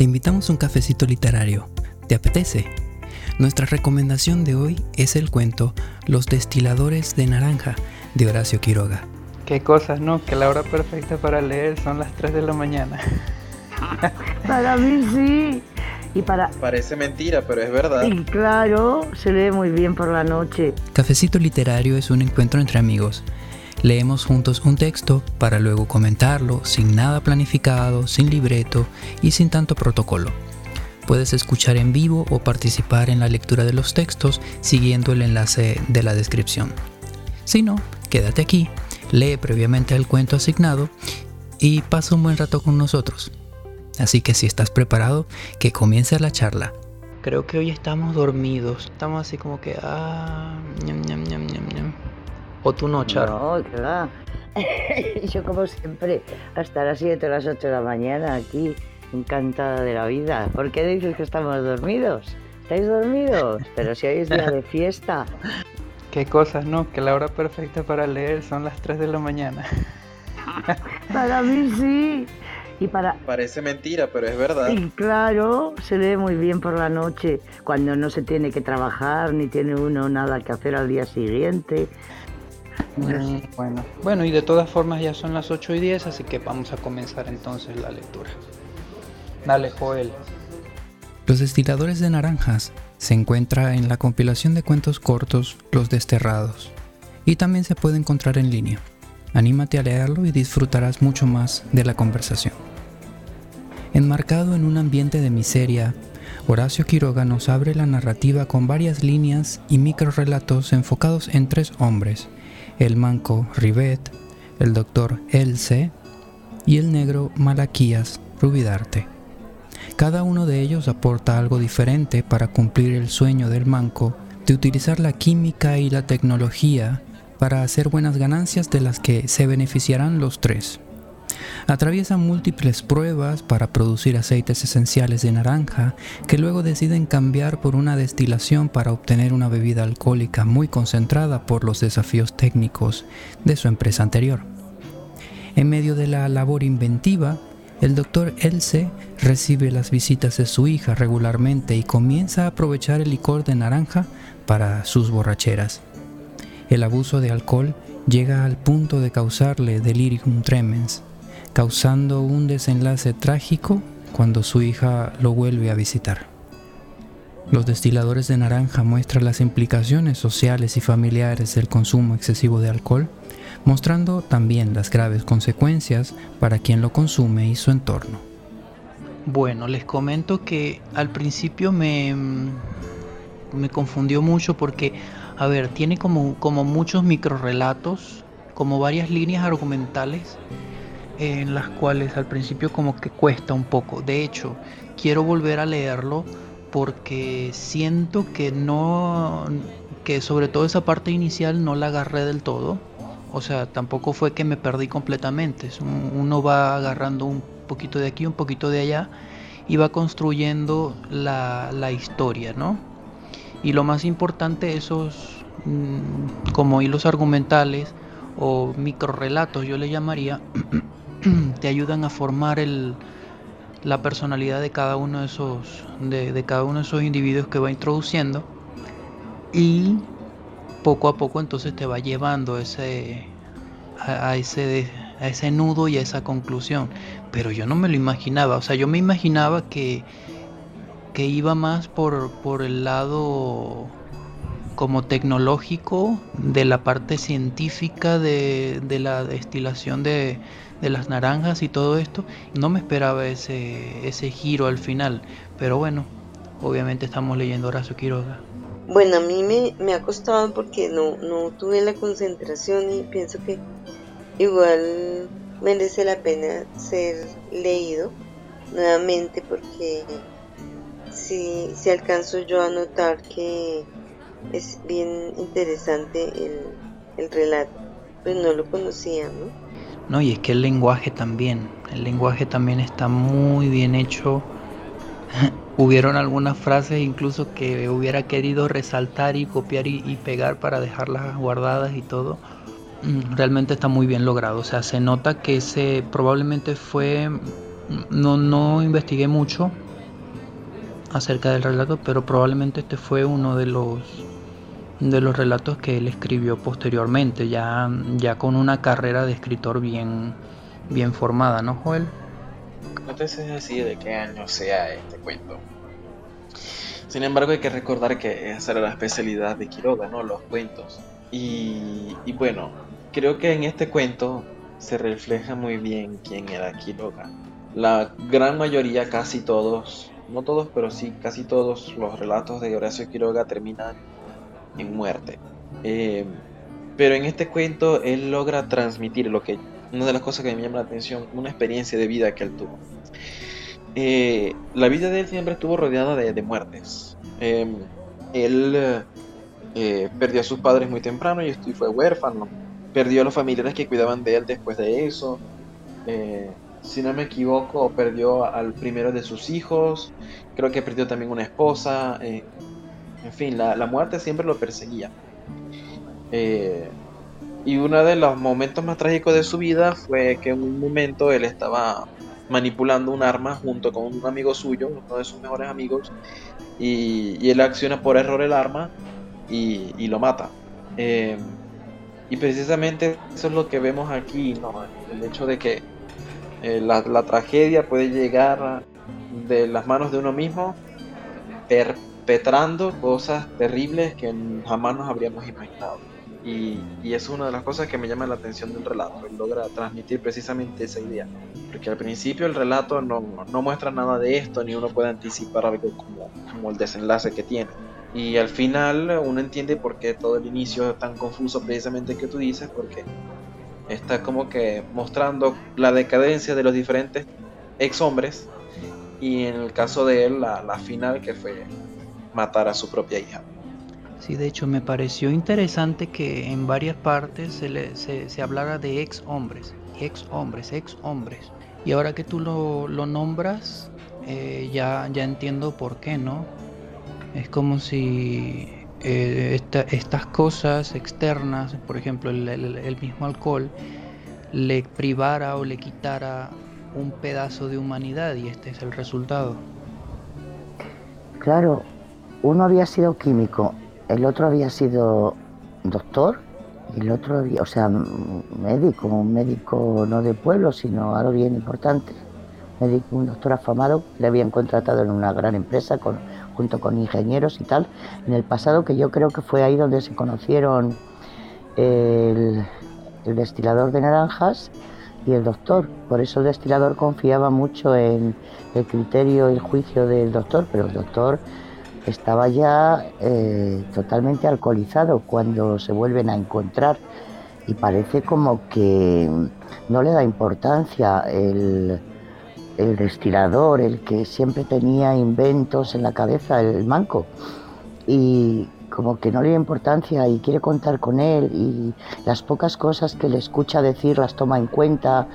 te invitamos a un cafecito literario. ¿Te apetece? Nuestra recomendación de hoy es el cuento Los destiladores de naranja de Horacio Quiroga. Qué cosas, ¿no? Que la hora perfecta para leer son las 3 de la mañana. para mí sí. Y para... Parece mentira, pero es verdad. Y claro, se lee muy bien por la noche. Cafecito literario es un encuentro entre amigos Leemos juntos un texto para luego comentarlo sin nada planificado, sin libreto y sin tanto protocolo. Puedes escuchar en vivo o participar en la lectura de los textos siguiendo el enlace de la descripción. Si no, quédate aquí, lee previamente el cuento asignado y pasa un buen rato con nosotros. Así que si estás preparado, que comience la charla. Creo que hoy estamos dormidos. Estamos así como que... Ah, ¿O tú no, Char? No, claro. Yo como siempre, hasta las 7 o las 8 de la mañana aquí, encantada de la vida. ¿Por qué dices que estamos dormidos? ¿Estáis dormidos? Pero si hoy es día de fiesta. Qué cosas, ¿no? Que la hora perfecta para leer son las 3 de la mañana. para mí sí. Y para... Parece mentira, pero es verdad. Y claro, se lee muy bien por la noche, cuando no se tiene que trabajar, ni tiene uno nada que hacer al día siguiente. Mm, bueno, bueno, y de todas formas ya son las 8 y 10, así que vamos a comenzar entonces la lectura. Dale, Joel. Los destiladores de naranjas se encuentra en la compilación de cuentos cortos Los Desterrados y también se puede encontrar en línea. Anímate a leerlo y disfrutarás mucho más de la conversación. Enmarcado en un ambiente de miseria, Horacio Quiroga nos abre la narrativa con varias líneas y microrelatos enfocados en tres hombres el manco Rivet, el doctor Else y el negro Malaquías Rubidarte. Cada uno de ellos aporta algo diferente para cumplir el sueño del manco de utilizar la química y la tecnología para hacer buenas ganancias de las que se beneficiarán los tres. Atraviesan múltiples pruebas para producir aceites esenciales de naranja que luego deciden cambiar por una destilación para obtener una bebida alcohólica muy concentrada por los desafíos técnicos de su empresa anterior. En medio de la labor inventiva, el doctor Else recibe las visitas de su hija regularmente y comienza a aprovechar el licor de naranja para sus borracheras. El abuso de alcohol llega al punto de causarle delirium tremens, causando un desenlace trágico cuando su hija lo vuelve a visitar. Los destiladores de naranja muestran las implicaciones sociales y familiares del consumo excesivo de alcohol, mostrando también las graves consecuencias para quien lo consume y su entorno. Bueno, les comento que al principio me, me confundió mucho porque, a ver, tiene como, como muchos microrelatos, como varias líneas argumentales en las cuales al principio como que cuesta un poco. De hecho, quiero volver a leerlo porque siento que no, que sobre todo esa parte inicial no la agarré del todo. O sea, tampoco fue que me perdí completamente. Uno va agarrando un poquito de aquí, un poquito de allá y va construyendo la, la historia, ¿no? Y lo más importante, esos mm, como hilos argumentales o microrelatos, yo le llamaría, te ayudan a formar el, la personalidad de cada uno de esos de, cada uno de esos individuos que va introduciendo y poco a poco entonces te va llevando ese a, ese a ese nudo y a esa conclusión. Pero yo no me lo imaginaba o sea yo me imaginaba que que iba más por por el lado como tecnológico de la parte científica de, de la destilación de, de las naranjas y todo esto. No me esperaba ese, ese giro al final, pero bueno, obviamente estamos leyendo Horacio Quiroga. Bueno, a mí me, me ha costado porque no, no tuve la concentración y pienso que igual merece la pena ser leído nuevamente porque si, si alcanzo yo a notar que es bien interesante el, el relato, pues no lo conocía, ¿no? No, y es que el lenguaje también, el lenguaje también está muy bien hecho. Hubieron algunas frases incluso que hubiera querido resaltar y copiar y, pegar para dejarlas guardadas y todo. Mm, realmente está muy bien logrado. O sea, se nota que ese probablemente fue. No, no investigué mucho, acerca del relato, pero probablemente este fue uno de los de los relatos que él escribió posteriormente, ya, ya con una carrera de escritor bien, bien formada, ¿no, Joel? No te sé decir de qué año sea este cuento. Sin embargo, hay que recordar que esa era la especialidad de Quiroga, ¿no? Los cuentos. Y, y bueno, creo que en este cuento se refleja muy bien quién era Quiroga. La gran mayoría, casi todos, no todos, pero sí casi todos los relatos de Horacio Quiroga terminan en muerte. Eh, pero en este cuento él logra transmitir lo que, una de las cosas que me llama la atención, una experiencia de vida que él tuvo. Eh, la vida de él siempre estuvo rodeada de, muertes. Eh, él perdió a sus padres muy temprano y fue huérfano. Perdió a los familiares que cuidaban de él después de eso. si no me equivoco, perdió al primero de sus hijos. Creo que perdió también una esposa. En fin, la, muerte siempre lo perseguía. Eh, y uno de los momentos más trágicos de su vida fue que en un momento él estaba manipulando un arma junto con un amigo suyo, uno de sus mejores amigos, y, él acciona por error el arma y, lo mata. Eh, y precisamente eso es lo que vemos aquí, ¿no? el hecho de que eh, la, la, tragedia puede llegar de las manos de uno mismo, petrando cosas terribles que jamás nos habríamos imaginado. Y, y, es una de las cosas que me llama la atención del relato, él logra transmitir precisamente esa idea. Porque al principio el relato no, no muestra nada de esto, ni uno puede anticipar algo como, como el desenlace que tiene. Y al final uno entiende por qué todo el inicio es tan confuso precisamente que tú dices, porque está como que mostrando la decadencia de los diferentes ex hombres y en el caso de él la, la final que fue matar a su propia hija. Sí, de hecho me pareció interesante que en varias partes se, le, se, hablara de ex hombres, ex hombres, ex hombres. Y ahora que tú lo, nombras, eh, ya, ya entiendo por qué, ¿no? Es como si eh, estas cosas externas, por ejemplo el, el, mismo alcohol, le privara o le quitara un pedazo de humanidad y este es el resultado. Claro, uno había sido químico, el otro había sido doctor y el otro había, o sea, médico, un médico no de pueblo, sino algo bien importante. Médico, un doctor afamado, le habían contratado en una gran empresa con, junto con ingenieros y tal, en el pasado que yo creo que fue ahí donde se conocieron el, el destilador de naranjas y el doctor. Por eso el destilador confiaba mucho en el criterio y el juicio del doctor, pero el doctor estaba ya eh, totalmente alcoholizado cuando se vuelven a encontrar. Y parece como que no le da importancia el, el destilador, el que siempre tenía inventos en la cabeza, el manco, y como que no le da importancia y quiere contar con él y las pocas cosas que le escucha decir las toma en cuenta,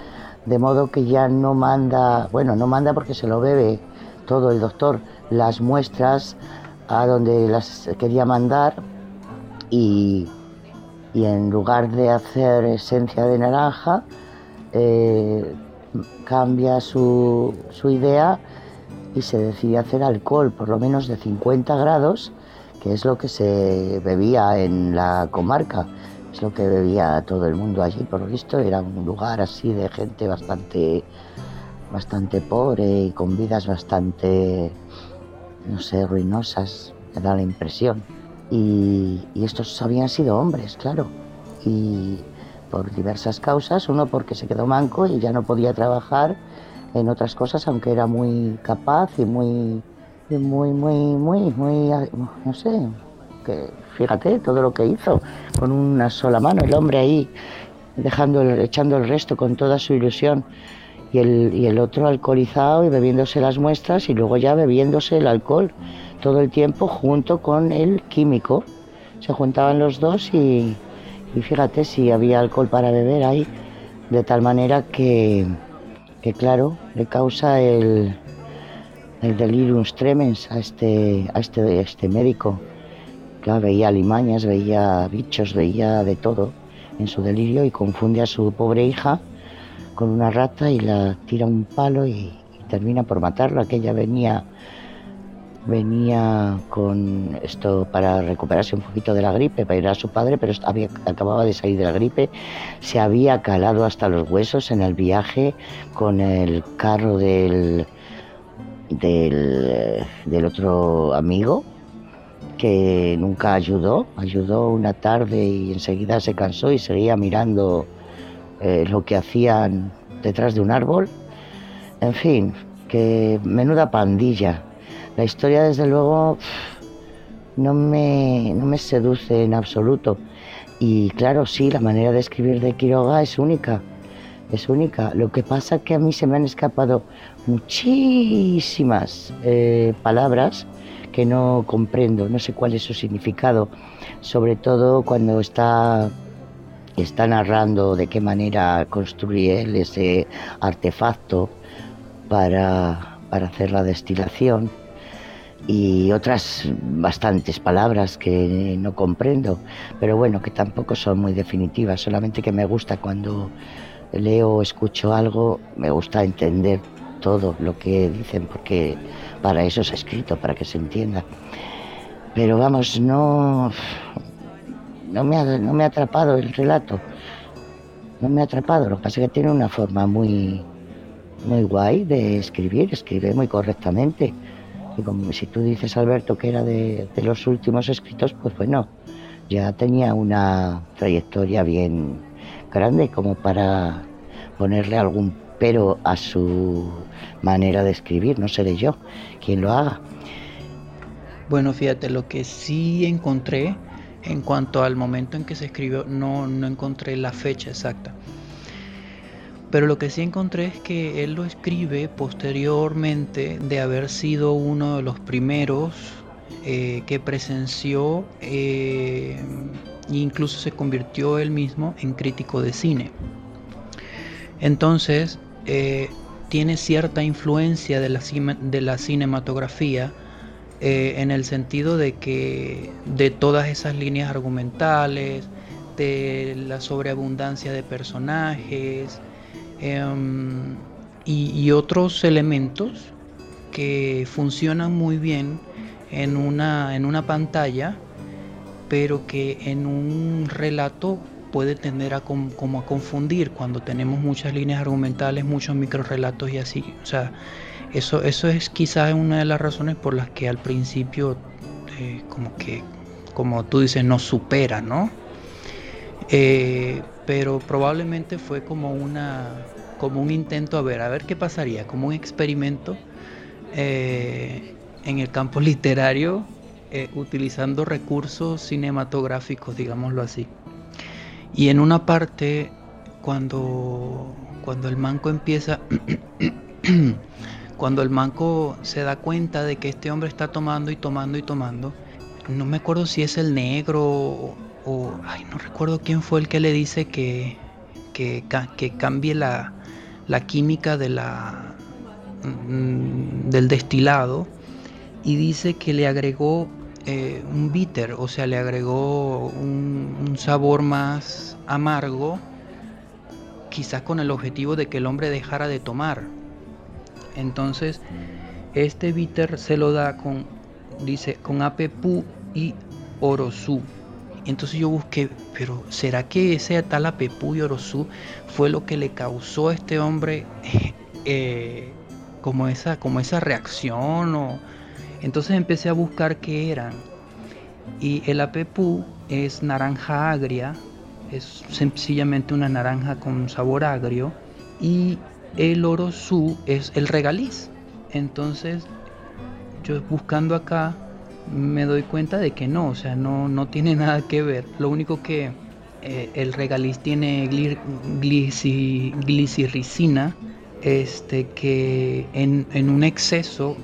de modo que ya no manda, bueno, no manda porque se lo bebe todo el doctor, las muestras a donde las quería mandar y, en lugar de hacer esencia de naranja, eh, cambia su, su, idea y se decide hacer alcohol, por lo menos de 50 grados, que es lo que se bebía en la comarca, es lo que bebía todo el mundo allí, por lo visto era un lugar así de gente bastante, bastante pobre y con vidas bastante no sé, ruinosas, me da la impresión. Y, estos habían sido hombres, claro. Y por diversas causas, uno porque se quedó manco y ya no podía trabajar en otras cosas, aunque era muy capaz y muy, muy, muy, muy, muy, no sé, que fíjate todo lo que hizo con una sola mano, el hombre ahí, dejando, echando el resto con toda su ilusión y el, otro alcoholizado y bebiéndose las muestras y luego ya bebiéndose el alcohol todo el tiempo junto con el químico. Se juntaban los dos y, fíjate si había alcohol para beber ahí, de tal manera que, claro, le causa el, el delirium tremens a este, a este, este médico. Claro, veía limañas, veía bichos, veía de todo en su delirio y confunde a su pobre hija con una rata y la tira un palo y, termina por matarla, que ella venía venía con esto para recuperarse un poquito de la gripe, para ir a su padre, pero había, acababa de salir de la gripe, se había calado hasta los huesos en el viaje con el carro del, del otro amigo que nunca ayudó, ayudó una tarde y enseguida se cansó y seguía mirando eh, lo que hacían detrás de un árbol. En fin, que menuda pandilla. La historia desde luego no me, no me seduce en absoluto. Y claro, sí, la manera de escribir de Quiroga es única, es única. Lo que pasa es que a mí se me han escapado muchísimas eh, palabras que no comprendo, no sé cuál es su significado, sobre todo cuando está, está narrando de qué manera construye él ese artefacto para, para hacer la destilación y otras bastantes palabras que no comprendo, pero bueno, que tampoco son muy definitivas, solamente que me gusta cuando leo o escucho algo, me gusta entender todo lo que dicen, porque para eso se ha escrito, para que se entienda. Pero vamos, no, no, me ha, no me ha atrapado el relato, no me ha atrapado, lo que pasa es que tiene una forma muy, muy guay de escribir, escribe muy correctamente. Y como si tú dices, Alberto, que era de, de los últimos escritos, pues bueno, ya tenía una trayectoria bien grande como para ponerle algún pero a su manera de escribir, no seré yo quien lo haga. Bueno, fíjate, lo que sí encontré en cuanto al momento en que se escribió, no, no encontré la fecha exacta. Pero lo que sí encontré es que él lo escribe posteriormente de haber sido uno de los primeros eh, que presenció eh, e incluso se convirtió él mismo en crítico de cine. Entonces, eh, tiene cierta influencia de la, de la cinematografía eh, en el sentido de que de todas esas líneas argumentales, de la sobreabundancia de personajes em, y, otros elementos que funcionan muy bien en una, en una pantalla, pero que en un relato puede tender a como a confundir cuando tenemos muchas líneas argumentales, muchos microrelatos y así. O sea, eso, eso es quizás una de las razones por las que al principio eh, como que, como tú dices, nos supera, ¿no? Eh, pero probablemente fue como una como un intento a ver, a ver qué pasaría, como un experimento eh, en el campo literario utilizando recursos cinematográficos, digámoslo así. Y en una parte, cuando, cuando el manco empieza, cuando el manco se da cuenta de que este hombre está tomando y tomando y tomando, no me acuerdo si es el negro o, ay, no recuerdo quién fue el que le dice que, que, cambie la, química de la, mm, del destilado y dice que le agregó eh, un bitter, o sea, le agregó un, sabor más amargo, quizás con el objetivo de que el hombre dejara de tomar. Entonces, este bitter se lo da con, dice, con apepú y orosú. Entonces yo busqué, pero ¿será que ese tal apepú y orosú fue lo que le causó a este hombre eh, como, esa, como esa reacción o entonces empecé a buscar qué eran. Y el apepú es naranja agria, es sencillamente una naranja con sabor agrio. Y el orosú es el regaliz. Entonces, yo buscando acá me doy cuenta de que no, o sea, no, no tiene nada que ver. Lo único que eh, el regaliz tiene glicirricina, este, que en, en un exceso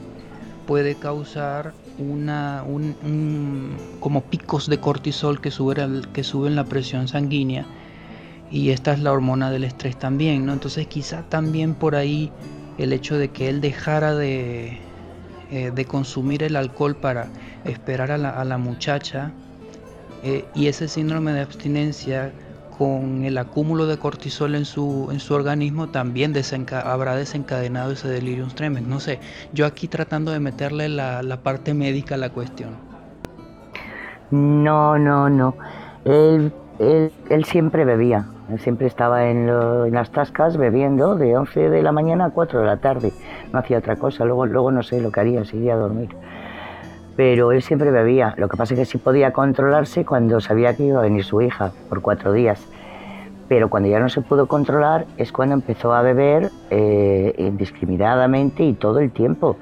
puede causar una, un, como picos de cortisol que, sube que suben la presión sanguínea y esta es la hormona del estrés también, ¿no? Entonces quizá también por ahí el hecho de que él dejara de, eh, de consumir el alcohol para esperar a la, muchacha eh, y ese síndrome de abstinencia con el acúmulo de cortisol en su, en su organismo también habrá desencadenado ese delirium tremens. No sé, yo aquí tratando de meterle la, la parte médica a la cuestión. No, no, no. Él, siempre bebía, él siempre estaba en, en, las tascas bebiendo de 11 de la mañana a 4 de la tarde. No hacía otra cosa, luego, luego no sé lo que haría, si iría a dormir. Pero él siempre bebía. Lo que pasa es que sí podía controlarse cuando sabía que iba a venir su hija por cuatro días. Pero cuando ya no se pudo controlar es cuando empezó a beber eh, indiscriminadamente y todo el tiempo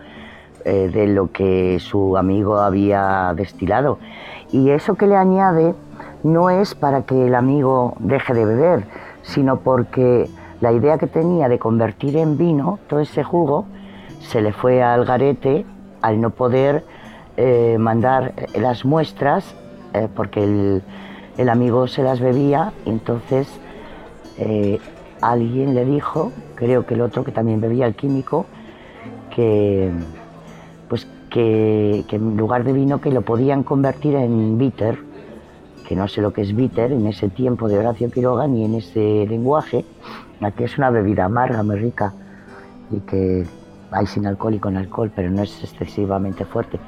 eh, de lo que su amigo había destilado. Y eso que le añade no es para que el amigo deje de beber, sino porque la idea que tenía de convertir en vino todo ese jugo se le fue al garete al no poder eh, mandar las muestras, eh, porque el, amigo se las bebía, entonces eh, alguien le dijo, creo que el otro que también bebía el químico, que pues que, que en lugar de vino que lo podían convertir en bitter, que no sé lo que es bitter en ese tiempo de Horacio Quiroga ni en ese lenguaje, aquí es una bebida amarga, muy rica y que hay sin alcohol y con alcohol, pero no es excesivamente fuerte.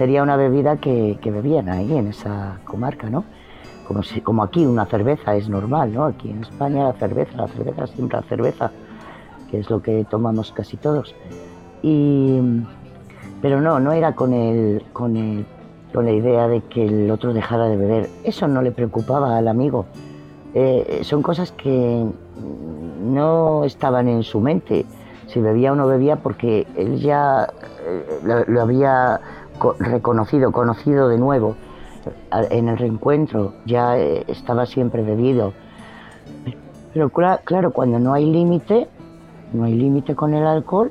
Sería una bebida que, bebían ahí en esa comarca, ¿no? Como, si, como aquí una cerveza es normal, ¿no? Aquí en España la cerveza, la cerveza siempre la cerveza, que es lo que tomamos casi todos. Y, pero no, no era con el, con el con la idea de que el otro dejara de beber. Eso no le preocupaba al amigo. Eh, son cosas que no estaban en su mente. Si bebía o no bebía porque él ya eh, lo, había reconocido, conocido de nuevo. En el reencuentro ya eh, estaba siempre bebido. Pero claro, cuando no hay límite, no hay límite con el alcohol,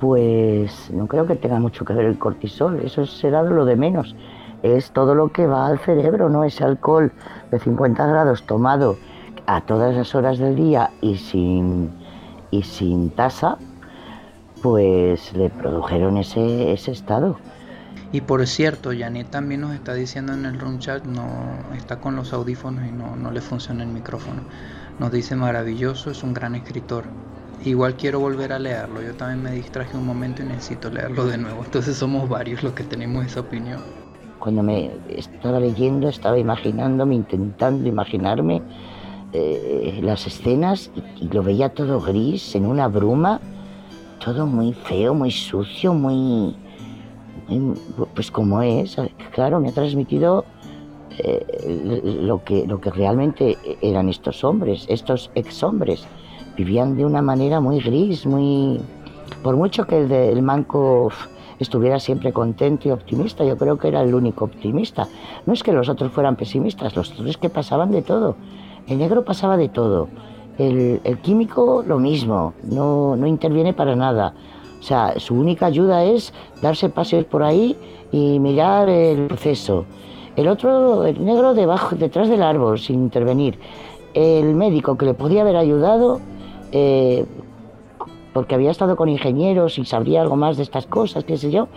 pues no creo que tenga mucho que ver el cortisol, eso será lo de menos. Es todo lo que va al cerebro, ¿no? Ese alcohol de 50 grados tomado a todas las horas del día y sin, y sin tasa, pues le produjeron ese, ese estado. Y por cierto, Janet también nos está diciendo en el room chat, no está con los audífonos y no, no le funciona el micrófono. Nos dice maravilloso, es un gran escritor. Igual quiero volver a leerlo. Yo también me distraje un momento y necesito leerlo de nuevo. Entonces somos varios los que tenemos esa opinión. Cuando me estaba leyendo, estaba imaginándome, intentando imaginarme eh, las escenas y, lo veía todo gris, en una bruma, todo muy feo, muy sucio, muy, pues como es. Claro, me ha transmitido eh, lo, que, lo que realmente eran estos hombres, estos ex hombres vivían de una manera muy gris, muy... Por mucho que el, manco estuviera siempre contento y optimista, yo creo que era el único optimista. No es que los otros fueran pesimistas, los otros que pasaban de todo. El negro pasaba de todo. El, químico lo mismo, no, no interviene para nada. O sea, su única ayuda es darse paseos por ahí y mirar el proceso. El otro, el negro debajo, detrás del árbol, sin intervenir. El médico que le podía haber ayudado, eh, porque había estado con ingenieros y sabría algo más de estas cosas, qué sé yo,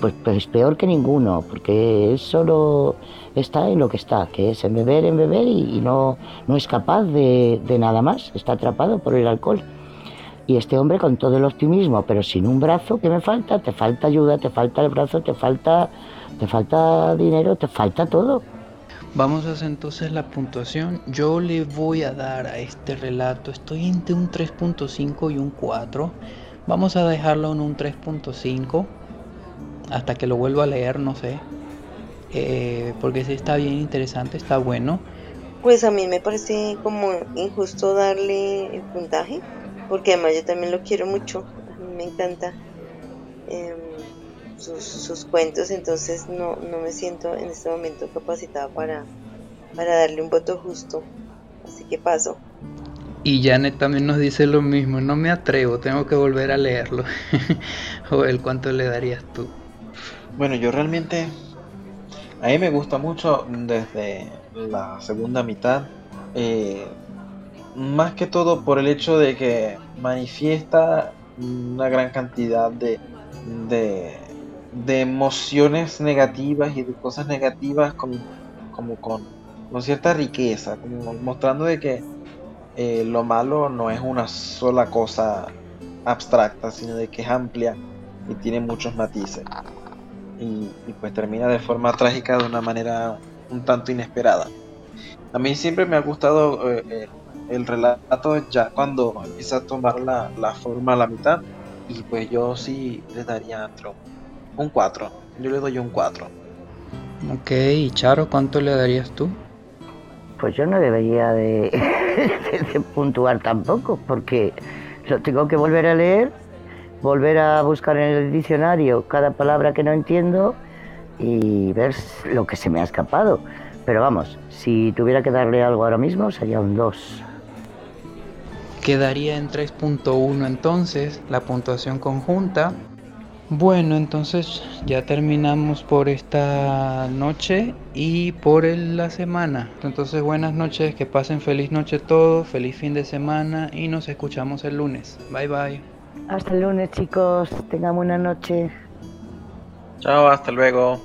pues, pues peor que ninguno, porque él solo está en lo que está, que es en beber, en beber y, no, no es capaz de, de, nada más, está atrapado por el alcohol. Y este hombre con todo el optimismo, pero sin un brazo, ¿qué me falta? Te falta ayuda, te falta el brazo, te falta, te falta dinero, te falta todo. Vamos a hacer entonces la puntuación. Yo le voy a dar a este relato, estoy entre un 3.5 y un 4. Vamos a dejarlo en un 3.5 hasta que lo vuelva a leer, no sé. Eh, porque si está bien interesante, está bueno. Pues a mí me parece como injusto darle el puntaje, porque además yo también lo quiero mucho, a mí me encanta. Em, sus, cuentos, entonces no, no me siento en este momento capacitada para, para darle un voto justo. Así que paso. Y Janet también nos dice lo mismo, no me atrevo, tengo que volver a leerlo. Joel, ¿cuánto le darías tú? Bueno, yo realmente, a mí me gusta mucho desde la segunda mitad, eh, más que todo por el hecho de que manifiesta una gran cantidad de, de emociones negativas y de cosas negativas como, como con, con cierta riqueza, mostrando de que eh, lo malo no es una sola cosa abstracta, sino de que es amplia y tiene muchos matices. Y, pues termina de forma trágica de una manera un tanto inesperada. A mí siempre me ha gustado eh, eh, el relato ya cuando empieza a tomar la, la, forma a la mitad y pues yo sí le daría un 4. Yo le doy un 4. Ok, y Charo, ¿cuánto le darías tú? Pues yo no debería de, puntuar tampoco, porque lo tengo que volver a leer, volver a buscar en el diccionario cada palabra que no entiendo y ver lo que se me ha escapado. Pero vamos, si tuviera que darle algo ahora mismo sería un 2. Quedaría en 3.1 entonces la puntuación conjunta bueno, entonces ya terminamos por esta noche y por la semana. Entonces buenas noches, que pasen feliz noche todos, feliz fin de semana y nos escuchamos el lunes. Bye bye. Hasta el lunes chicos, tengan buena noche. Chao, hasta luego.